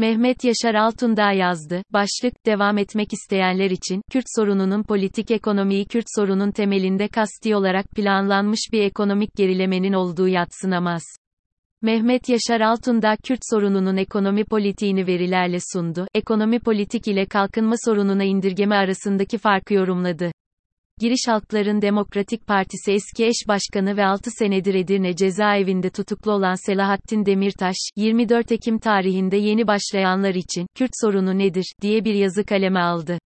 Mehmet Yaşar Altundağ yazdı. Başlık, devam etmek isteyenler için, Kürt sorununun politik ekonomiyi Kürt sorunun temelinde kasti olarak planlanmış bir ekonomik gerilemenin olduğu yatsınamaz. Mehmet Yaşar Altundağ Kürt sorununun ekonomi politiğini verilerle sundu. Ekonomi politik ile kalkınma sorununa indirgeme arasındaki farkı yorumladı. Giriş Halkların Demokratik Partisi eski eş başkanı ve 6 senedir Edirne cezaevinde tutuklu olan Selahattin Demirtaş, 24 Ekim tarihinde yeni başlayanlar için, Kürt sorunu nedir, diye bir yazı kaleme aldı.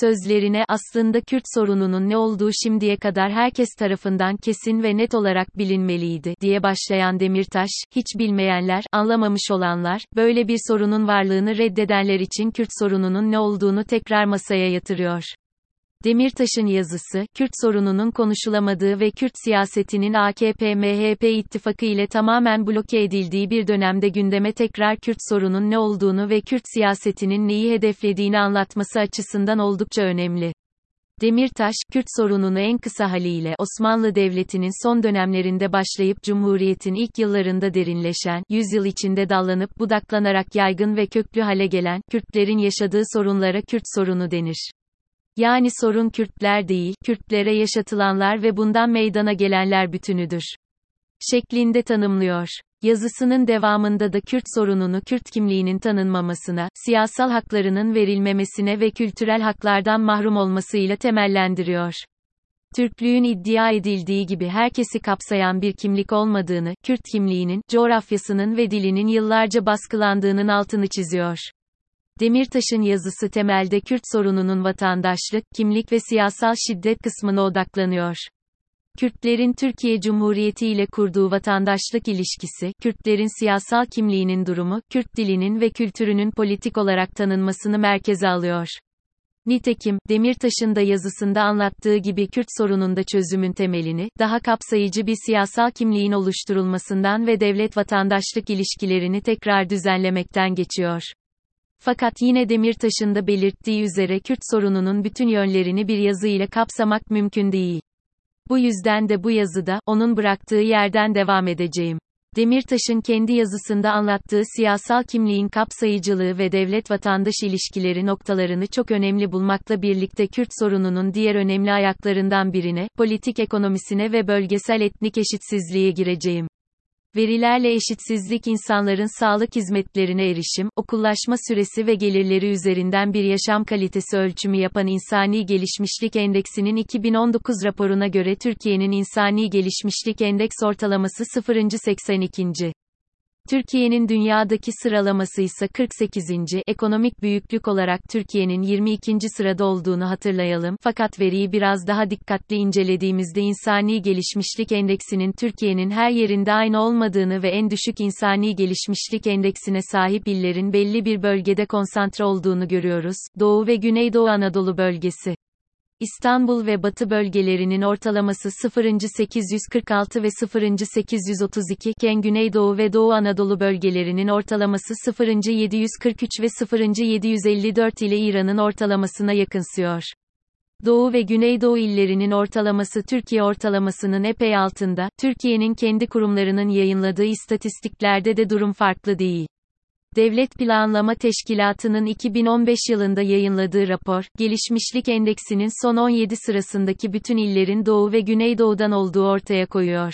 Sözlerine, aslında Kürt sorununun ne olduğu şimdiye kadar herkes tarafından kesin ve net olarak bilinmeliydi, diye başlayan Demirtaş, hiç bilmeyenler, anlamamış olanlar, böyle bir sorunun varlığını reddedenler için Kürt sorununun ne olduğunu tekrar masaya yatırıyor. Demirtaş'ın yazısı, Kürt sorununun konuşulamadığı ve Kürt siyasetinin AKP-MHP ittifakı ile tamamen bloke edildiği bir dönemde gündeme tekrar Kürt sorunun ne olduğunu ve Kürt siyasetinin neyi hedeflediğini anlatması açısından oldukça önemli. Demirtaş, Kürt sorununu en kısa haliyle Osmanlı Devleti'nin son dönemlerinde başlayıp Cumhuriyet'in ilk yıllarında derinleşen, yüzyıl içinde dallanıp budaklanarak yaygın ve köklü hale gelen, Kürtlerin yaşadığı sorunlara Kürt sorunu denir. Yani sorun Kürtler değil, Kürtlere yaşatılanlar ve bundan meydana gelenler bütünüdür. Şeklinde tanımlıyor. Yazısının devamında da Kürt sorununu Kürt kimliğinin tanınmamasına, siyasal haklarının verilmemesine ve kültürel haklardan mahrum olmasıyla temellendiriyor. Türklüğün iddia edildiği gibi herkesi kapsayan bir kimlik olmadığını, Kürt kimliğinin, coğrafyasının ve dilinin yıllarca baskılandığının altını çiziyor. Demirtaş'ın yazısı temelde Kürt sorununun vatandaşlık, kimlik ve siyasal şiddet kısmına odaklanıyor. Kürtlerin Türkiye Cumhuriyeti ile kurduğu vatandaşlık ilişkisi, Kürtlerin siyasal kimliğinin durumu, Kürt dilinin ve kültürünün politik olarak tanınmasını merkeze alıyor. Nitekim, Demirtaş'ın da yazısında anlattığı gibi Kürt sorununda çözümün temelini, daha kapsayıcı bir siyasal kimliğin oluşturulmasından ve devlet-vatandaşlık ilişkilerini tekrar düzenlemekten geçiyor. Fakat yine Demirtaş'ın da belirttiği üzere Kürt sorununun bütün yönlerini bir yazı ile kapsamak mümkün değil. Bu yüzden de bu yazıda, onun bıraktığı yerden devam edeceğim. Demirtaş'ın kendi yazısında anlattığı siyasal kimliğin kapsayıcılığı ve devlet-vatandaş ilişkileri noktalarını çok önemli bulmakla birlikte Kürt sorununun diğer önemli ayaklarından birine, politik ekonomisine ve bölgesel etnik eşitsizliğe gireceğim. Verilerle eşitsizlik insanların sağlık hizmetlerine erişim, okullaşma süresi ve gelirleri üzerinden bir yaşam kalitesi ölçümü yapan İnsani Gelişmişlik Endeksinin 2019 raporuna göre Türkiye'nin İnsani Gelişmişlik Endeks ortalaması 0.82. Türkiye'nin dünyadaki sıralaması ise 48. Ekonomik büyüklük olarak Türkiye'nin 22. sırada olduğunu hatırlayalım. Fakat veriyi biraz daha dikkatli incelediğimizde insani gelişmişlik endeksinin Türkiye'nin her yerinde aynı olmadığını ve en düşük insani gelişmişlik endeksine sahip illerin belli bir bölgede konsantre olduğunu görüyoruz. Doğu ve Güneydoğu Anadolu bölgesi İstanbul ve Batı bölgelerinin ortalaması 0.846 ve 0.832 iken Güneydoğu ve Doğu Anadolu bölgelerinin ortalaması 0.743 ve 0.754 ile İran'ın ortalamasına yakınsıyor. Doğu ve Güneydoğu illerinin ortalaması Türkiye ortalamasının epey altında. Türkiye'nin kendi kurumlarının yayınladığı istatistiklerde de durum farklı değil. Devlet Planlama Teşkilatı'nın 2015 yılında yayınladığı rapor, Gelişmişlik Endeksinin son 17 sırasındaki bütün illerin Doğu ve Güneydoğu'dan olduğu ortaya koyuyor.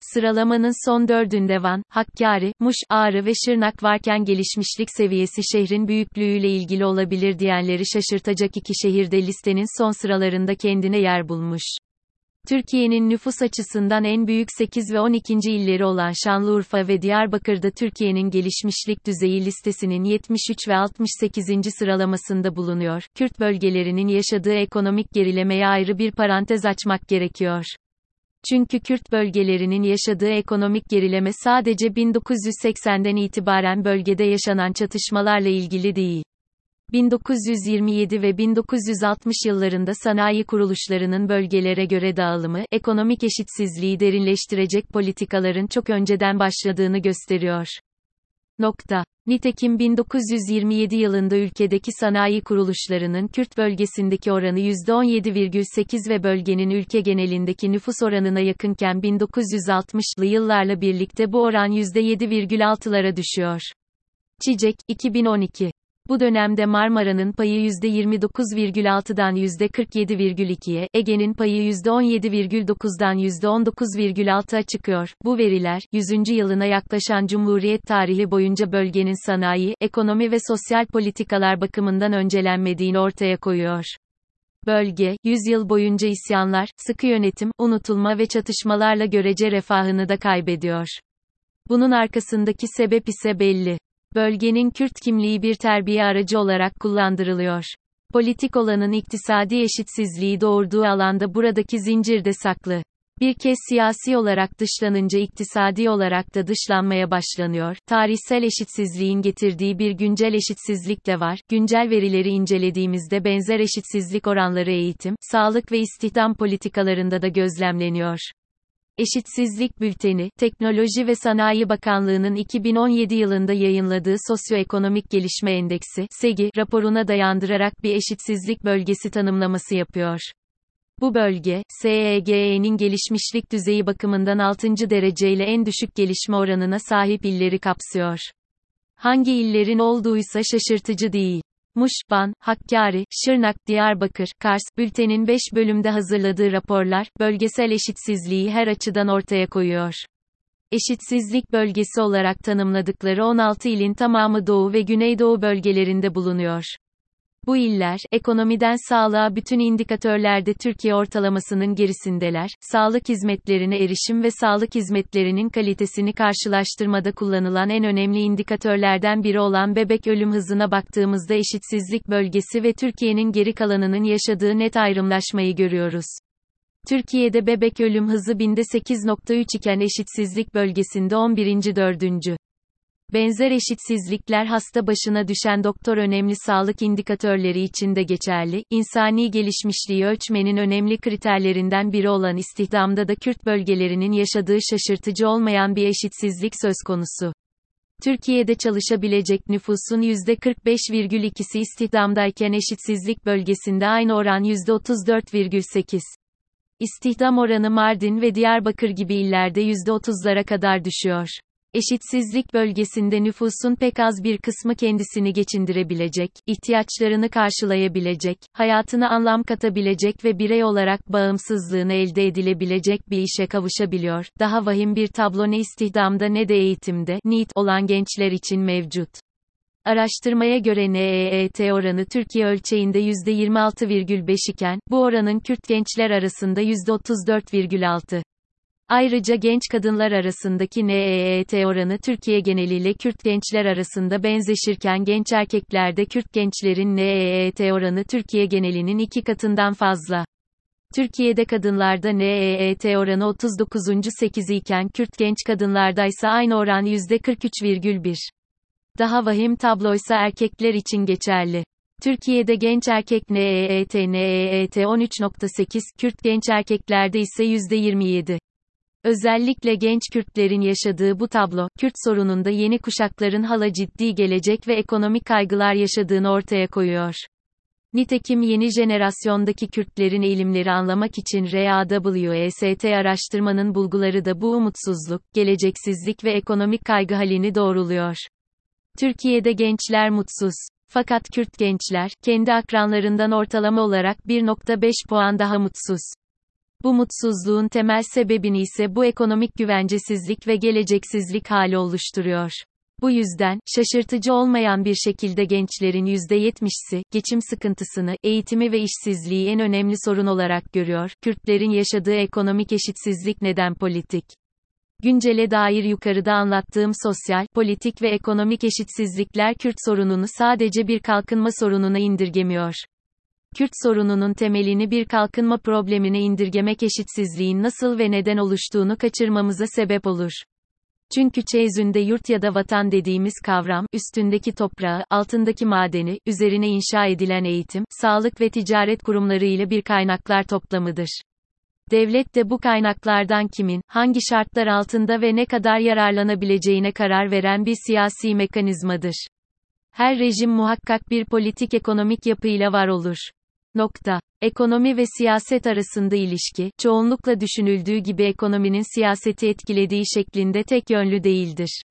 Sıralamanın son dördünde Van, Hakkari, Muş, Ağrı ve Şırnak varken gelişmişlik seviyesi şehrin büyüklüğüyle ilgili olabilir diyenleri şaşırtacak iki şehirde listenin son sıralarında kendine yer bulmuş. Türkiye'nin nüfus açısından en büyük 8 ve 12. illeri olan Şanlıurfa ve Diyarbakır'da Türkiye'nin gelişmişlik düzeyi listesinin 73 ve 68. sıralamasında bulunuyor. Kürt bölgelerinin yaşadığı ekonomik gerilemeye ayrı bir parantez açmak gerekiyor. Çünkü Kürt bölgelerinin yaşadığı ekonomik gerileme sadece 1980'den itibaren bölgede yaşanan çatışmalarla ilgili değil. 1927 ve 1960 yıllarında sanayi kuruluşlarının bölgelere göre dağılımı, ekonomik eşitsizliği derinleştirecek politikaların çok önceden başladığını gösteriyor. Nokta. Nitekim 1927 yılında ülkedeki sanayi kuruluşlarının Kürt bölgesindeki oranı %17,8 ve bölgenin ülke genelindeki nüfus oranına yakınken 1960'lı yıllarla birlikte bu oran %7,6'lara düşüyor. Çiçek, 2012. Bu dönemde Marmara'nın payı %29,6'dan %47,2'ye, Ege'nin payı %17,9'dan %19,6'a çıkıyor. Bu veriler, 100. yılına yaklaşan Cumhuriyet tarihi boyunca bölgenin sanayi, ekonomi ve sosyal politikalar bakımından öncelenmediğini ortaya koyuyor. Bölge, 100 yıl boyunca isyanlar, sıkı yönetim, unutulma ve çatışmalarla görece refahını da kaybediyor. Bunun arkasındaki sebep ise belli. Bölgenin Kürt kimliği bir terbiye aracı olarak kullandırılıyor. Politik olanın iktisadi eşitsizliği doğurduğu alanda buradaki zincir de saklı. Bir kez siyasi olarak dışlanınca iktisadi olarak da dışlanmaya başlanıyor. Tarihsel eşitsizliğin getirdiği bir güncel eşitsizlik de var. Güncel verileri incelediğimizde benzer eşitsizlik oranları eğitim, sağlık ve istihdam politikalarında da gözlemleniyor. Eşitsizlik Bülteni, Teknoloji ve Sanayi Bakanlığı'nın 2017 yılında yayınladığı Sosyoekonomik Gelişme Endeksi, SEGI, raporuna dayandırarak bir eşitsizlik bölgesi tanımlaması yapıyor. Bu bölge, SEGE'nin gelişmişlik düzeyi bakımından 6. dereceyle en düşük gelişme oranına sahip illeri kapsıyor. Hangi illerin olduğuysa şaşırtıcı değil. Muş, Van, Hakkari, Şırnak, Diyarbakır, Kars, bültenin 5 bölümde hazırladığı raporlar, bölgesel eşitsizliği her açıdan ortaya koyuyor. Eşitsizlik bölgesi olarak tanımladıkları 16 ilin tamamı Doğu ve Güneydoğu bölgelerinde bulunuyor. Bu iller, ekonomiden sağlığa bütün indikatörlerde Türkiye ortalamasının gerisindeler, sağlık hizmetlerine erişim ve sağlık hizmetlerinin kalitesini karşılaştırmada kullanılan en önemli indikatörlerden biri olan bebek ölüm hızına baktığımızda eşitsizlik bölgesi ve Türkiye'nin geri kalanının yaşadığı net ayrımlaşmayı görüyoruz. Türkiye'de bebek ölüm hızı binde 8.3 iken eşitsizlik bölgesinde 11. 4. Benzer eşitsizlikler hasta başına düşen doktor önemli sağlık indikatörleri için de geçerli. İnsani gelişmişliği ölçmenin önemli kriterlerinden biri olan istihdamda da Kürt bölgelerinin yaşadığı şaşırtıcı olmayan bir eşitsizlik söz konusu. Türkiye'de çalışabilecek nüfusun %45,2'si istihdamdayken eşitsizlik bölgesinde aynı oran %34,8. İstihdam oranı Mardin ve Diyarbakır gibi illerde %30'lara kadar düşüyor. Eşitsizlik bölgesinde nüfusun pek az bir kısmı kendisini geçindirebilecek, ihtiyaçlarını karşılayabilecek, hayatına anlam katabilecek ve birey olarak bağımsızlığını elde edilebilecek bir işe kavuşabiliyor. Daha vahim bir tablo ne istihdamda ne de eğitimde, NEET olan gençler için mevcut. Araştırmaya göre NEET oranı Türkiye ölçeğinde %26,5 iken, bu oranın Kürt gençler arasında %34,6. Ayrıca genç kadınlar arasındaki NEET oranı Türkiye geneliyle Kürt gençler arasında benzeşirken genç erkeklerde Kürt gençlerin NEET oranı Türkiye genelinin iki katından fazla. Türkiye'de kadınlarda NEET oranı 39.8 iken Kürt genç kadınlarda ise aynı oran %43,1. Daha vahim tabloysa erkekler için geçerli. Türkiye'de genç erkek NEET NEET 13.8, Kürt genç erkeklerde ise %27. Özellikle genç Kürtlerin yaşadığı bu tablo, Kürt sorununda yeni kuşakların hala ciddi gelecek ve ekonomik kaygılar yaşadığını ortaya koyuyor. Nitekim yeni jenerasyondaki Kürtlerin eğilimleri anlamak için RAWEST araştırmanın bulguları da bu umutsuzluk, geleceksizlik ve ekonomik kaygı halini doğruluyor. Türkiye'de gençler mutsuz. Fakat Kürt gençler, kendi akranlarından ortalama olarak 1.5 puan daha mutsuz. Bu mutsuzluğun temel sebebini ise bu ekonomik güvencesizlik ve geleceksizlik hali oluşturuyor. Bu yüzden, şaşırtıcı olmayan bir şekilde gençlerin %70'si, geçim sıkıntısını, eğitimi ve işsizliği en önemli sorun olarak görüyor. Kürtlerin yaşadığı ekonomik eşitsizlik neden politik? Güncele dair yukarıda anlattığım sosyal, politik ve ekonomik eşitsizlikler Kürt sorununu sadece bir kalkınma sorununa indirgemiyor. Kürt sorununun temelini bir kalkınma problemine indirgemek eşitsizliğin nasıl ve neden oluştuğunu kaçırmamıza sebep olur. Çünkü çeyzünde yurt ya da vatan dediğimiz kavram, üstündeki toprağı, altındaki madeni, üzerine inşa edilen eğitim, sağlık ve ticaret kurumları ile bir kaynaklar toplamıdır. Devlet de bu kaynaklardan kimin, hangi şartlar altında ve ne kadar yararlanabileceğine karar veren bir siyasi mekanizmadır. Her rejim muhakkak bir politik ekonomik yapıyla var olur. Nokta. Ekonomi ve siyaset arasında ilişki, çoğunlukla düşünüldüğü gibi ekonominin siyaseti etkilediği şeklinde tek yönlü değildir.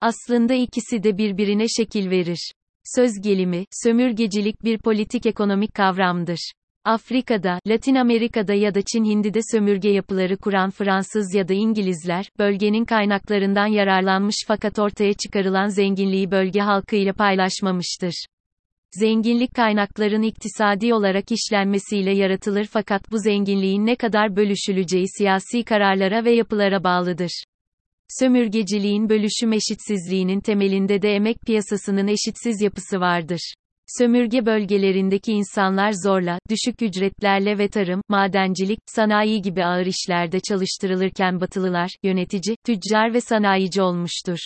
Aslında ikisi de birbirine şekil verir. Söz gelimi, sömürgecilik bir politik ekonomik kavramdır. Afrika'da, Latin Amerika'da ya da Çin Hindi'de sömürge yapıları kuran Fransız ya da İngilizler, bölgenin kaynaklarından yararlanmış fakat ortaya çıkarılan zenginliği bölge halkıyla paylaşmamıştır. Zenginlik kaynakların iktisadi olarak işlenmesiyle yaratılır fakat bu zenginliğin ne kadar bölüşüleceği siyasi kararlara ve yapılara bağlıdır. Sömürgeciliğin bölüşüm eşitsizliğinin temelinde de emek piyasasının eşitsiz yapısı vardır. Sömürge bölgelerindeki insanlar zorla, düşük ücretlerle ve tarım, madencilik, sanayi gibi ağır işlerde çalıştırılırken Batılılar, yönetici, tüccar ve sanayici olmuştur.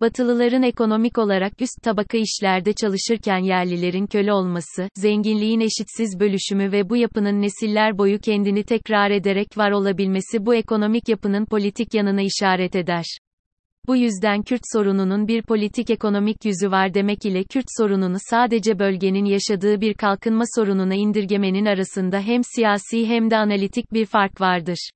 Batılıların ekonomik olarak üst tabaka işlerde çalışırken yerlilerin köle olması, zenginliğin eşitsiz bölüşümü ve bu yapının nesiller boyu kendini tekrar ederek var olabilmesi bu ekonomik yapının politik yanına işaret eder. Bu yüzden Kürt sorununun bir politik ekonomik yüzü var demek ile Kürt sorununu sadece bölgenin yaşadığı bir kalkınma sorununa indirgemenin arasında hem siyasi hem de analitik bir fark vardır.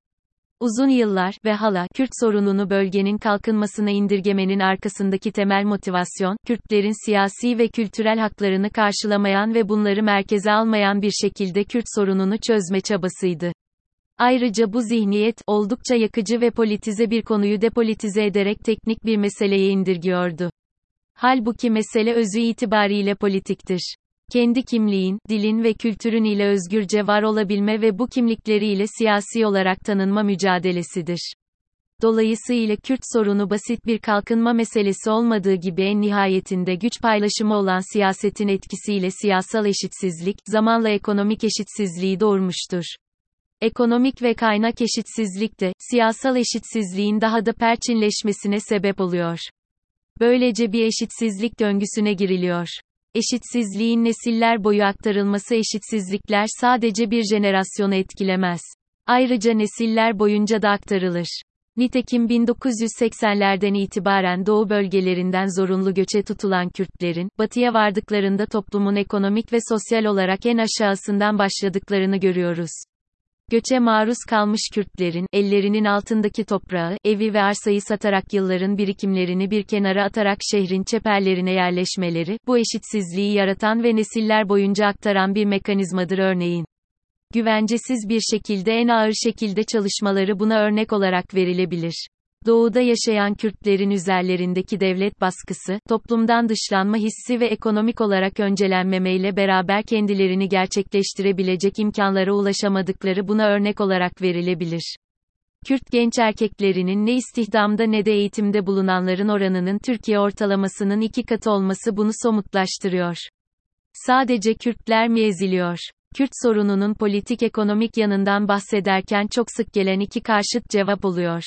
Uzun yıllar ve hala Kürt sorununu bölgenin kalkınmasına indirgemenin arkasındaki temel motivasyon, Kürtlerin siyasi ve kültürel haklarını karşılamayan ve bunları merkeze almayan bir şekilde Kürt sorununu çözme çabasıydı. Ayrıca bu zihniyet, oldukça yakıcı ve politize bir konuyu depolitize ederek teknik bir meseleye indirgiyordu. Halbuki mesele özü itibariyle politiktir. Kendi kimliğin, dilin ve kültürün ile özgürce var olabilme ve bu kimlikleriyle siyasi olarak tanınma mücadelesidir. Dolayısıyla Kürt sorunu basit bir kalkınma meselesi olmadığı gibi en nihayetinde güç paylaşımı olan siyasetin etkisiyle siyasal eşitsizlik, zamanla ekonomik eşitsizliği doğurmuştur. Ekonomik ve kaynak eşitsizlik de, siyasal eşitsizliğin daha da perçinleşmesine sebep oluyor. Böylece bir eşitsizlik döngüsüne giriliyor. Eşitsizliğin nesiller boyu aktarılması eşitsizlikler sadece bir jenerasyonu etkilemez. Ayrıca nesiller boyunca da aktarılır. Nitekim 1980'lerden itibaren Doğu bölgelerinden zorunlu göçe tutulan Kürtlerin, batıya vardıklarında toplumun ekonomik ve sosyal olarak en aşağısından başladıklarını görüyoruz. Göçe maruz kalmış Kürtlerin, ellerinin altındaki toprağı, evi ve arsayı satarak yılların birikimlerini bir kenara atarak şehrin çeperlerine yerleşmeleri, bu eşitsizliği yaratan ve nesiller boyunca aktaran bir mekanizmadır örneğin. Güvencesiz bir şekilde en ağır şekilde çalışmaları buna örnek olarak verilebilir. Doğuda yaşayan Kürtlerin üzerlerindeki devlet baskısı, toplumdan dışlanma hissi ve ekonomik olarak öncelenmemeyle beraber kendilerini gerçekleştirebilecek imkanlara ulaşamadıkları buna örnek olarak verilebilir. Kürt genç erkeklerinin ne istihdamda ne de eğitimde bulunanların oranının Türkiye ortalamasının iki katı olması bunu somutlaştırıyor. Sadece Kürtler mi eziliyor? Kürt sorununun politik ekonomik yanından bahsederken çok sık gelen iki karşıt cevap oluyor.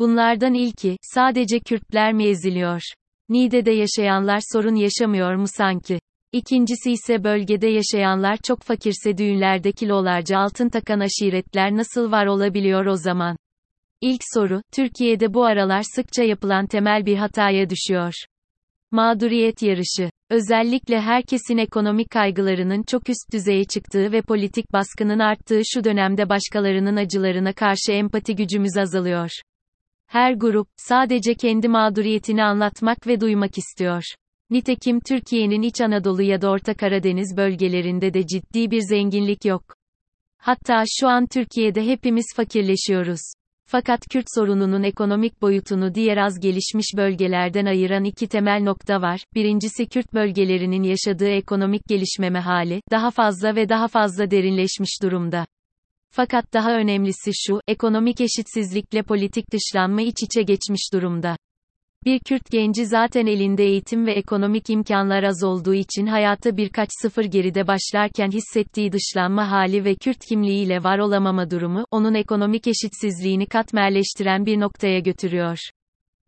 Bunlardan ilki, sadece Kürtler mi eziliyor? Niğde'de yaşayanlar sorun yaşamıyor mu sanki? İkincisi ise bölgede yaşayanlar çok fakirse düğünlerde kilolarca altın takan aşiretler nasıl var olabiliyor o zaman? İlk soru, Türkiye'de bu aralar sıkça yapılan temel bir hataya düşüyor. Mağduriyet yarışı. Özellikle herkesin ekonomik kaygılarının çok üst düzeye çıktığı ve politik baskının arttığı şu dönemde başkalarının acılarına karşı empati gücümüz azalıyor. Her grup, sadece kendi mağduriyetini anlatmak ve duymak istiyor. Nitekim Türkiye'nin İç Anadolu ya da Orta Karadeniz bölgelerinde de ciddi bir zenginlik yok. Hatta şu an Türkiye'de hepimiz fakirleşiyoruz. Fakat Kürt sorununun ekonomik boyutunu diğer az gelişmiş bölgelerden ayıran iki temel nokta var. Birincisi Kürt bölgelerinin yaşadığı ekonomik gelişmeme hali, daha fazla ve daha fazla derinleşmiş durumda. Fakat daha önemlisi şu, ekonomik eşitsizlikle politik dışlanma iç içe geçmiş durumda. Bir Kürt genci zaten elinde eğitim ve ekonomik imkanlar az olduğu için hayata birkaç sıfır geride başlarken hissettiği dışlanma hali ve Kürt kimliğiyle var olamama durumu, onun ekonomik eşitsizliğini katmerleştiren bir noktaya götürüyor.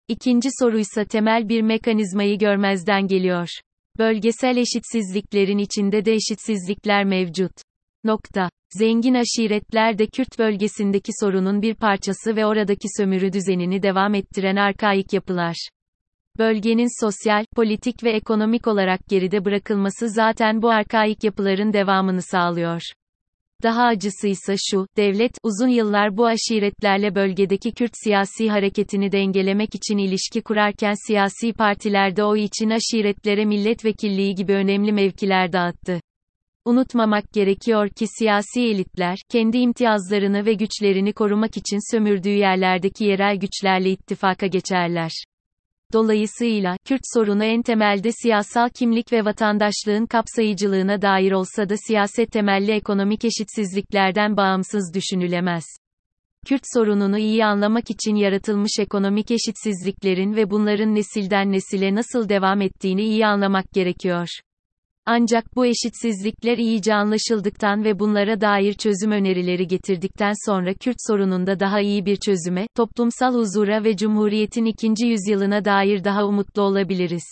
İkinci soruysa temel bir mekanizmayı görmezden geliyor. Bölgesel eşitsizliklerin içinde de eşitsizlikler mevcut. Nokta. Zengin aşiretler de Kürt bölgesindeki sorunun bir parçası ve oradaki sömürü düzenini devam ettiren arkaik yapılar. Bölgenin sosyal, politik ve ekonomik olarak geride bırakılması zaten bu arkaik yapıların devamını sağlıyor. Daha acısıysa şu, devlet, uzun yıllar bu aşiretlerle bölgedeki Kürt siyasi hareketini dengelemek için ilişki kurarken siyasi partilerde o için aşiretlere milletvekilliği gibi önemli mevkiler dağıttı. Unutmamak gerekiyor ki siyasi elitler, kendi imtiyazlarını ve güçlerini korumak için sömürdüğü yerlerdeki yerel güçlerle ittifaka geçerler. Dolayısıyla, Kürt sorunu en temelde siyasal kimlik ve vatandaşlığın kapsayıcılığına dair olsa da siyaset temelli ekonomik eşitsizliklerden bağımsız düşünülemez. Kürt sorununu iyi anlamak için yaratılmış ekonomik eşitsizliklerin ve bunların nesilden nesile nasıl devam ettiğini iyi anlamak gerekiyor. Ancak bu eşitsizlikler iyice anlaşıldıktan ve bunlara dair çözüm önerileri getirdikten sonra Kürt sorununda daha iyi bir çözüme, toplumsal huzura ve Cumhuriyet'in ikinci yüzyılına dair daha umutlu olabiliriz.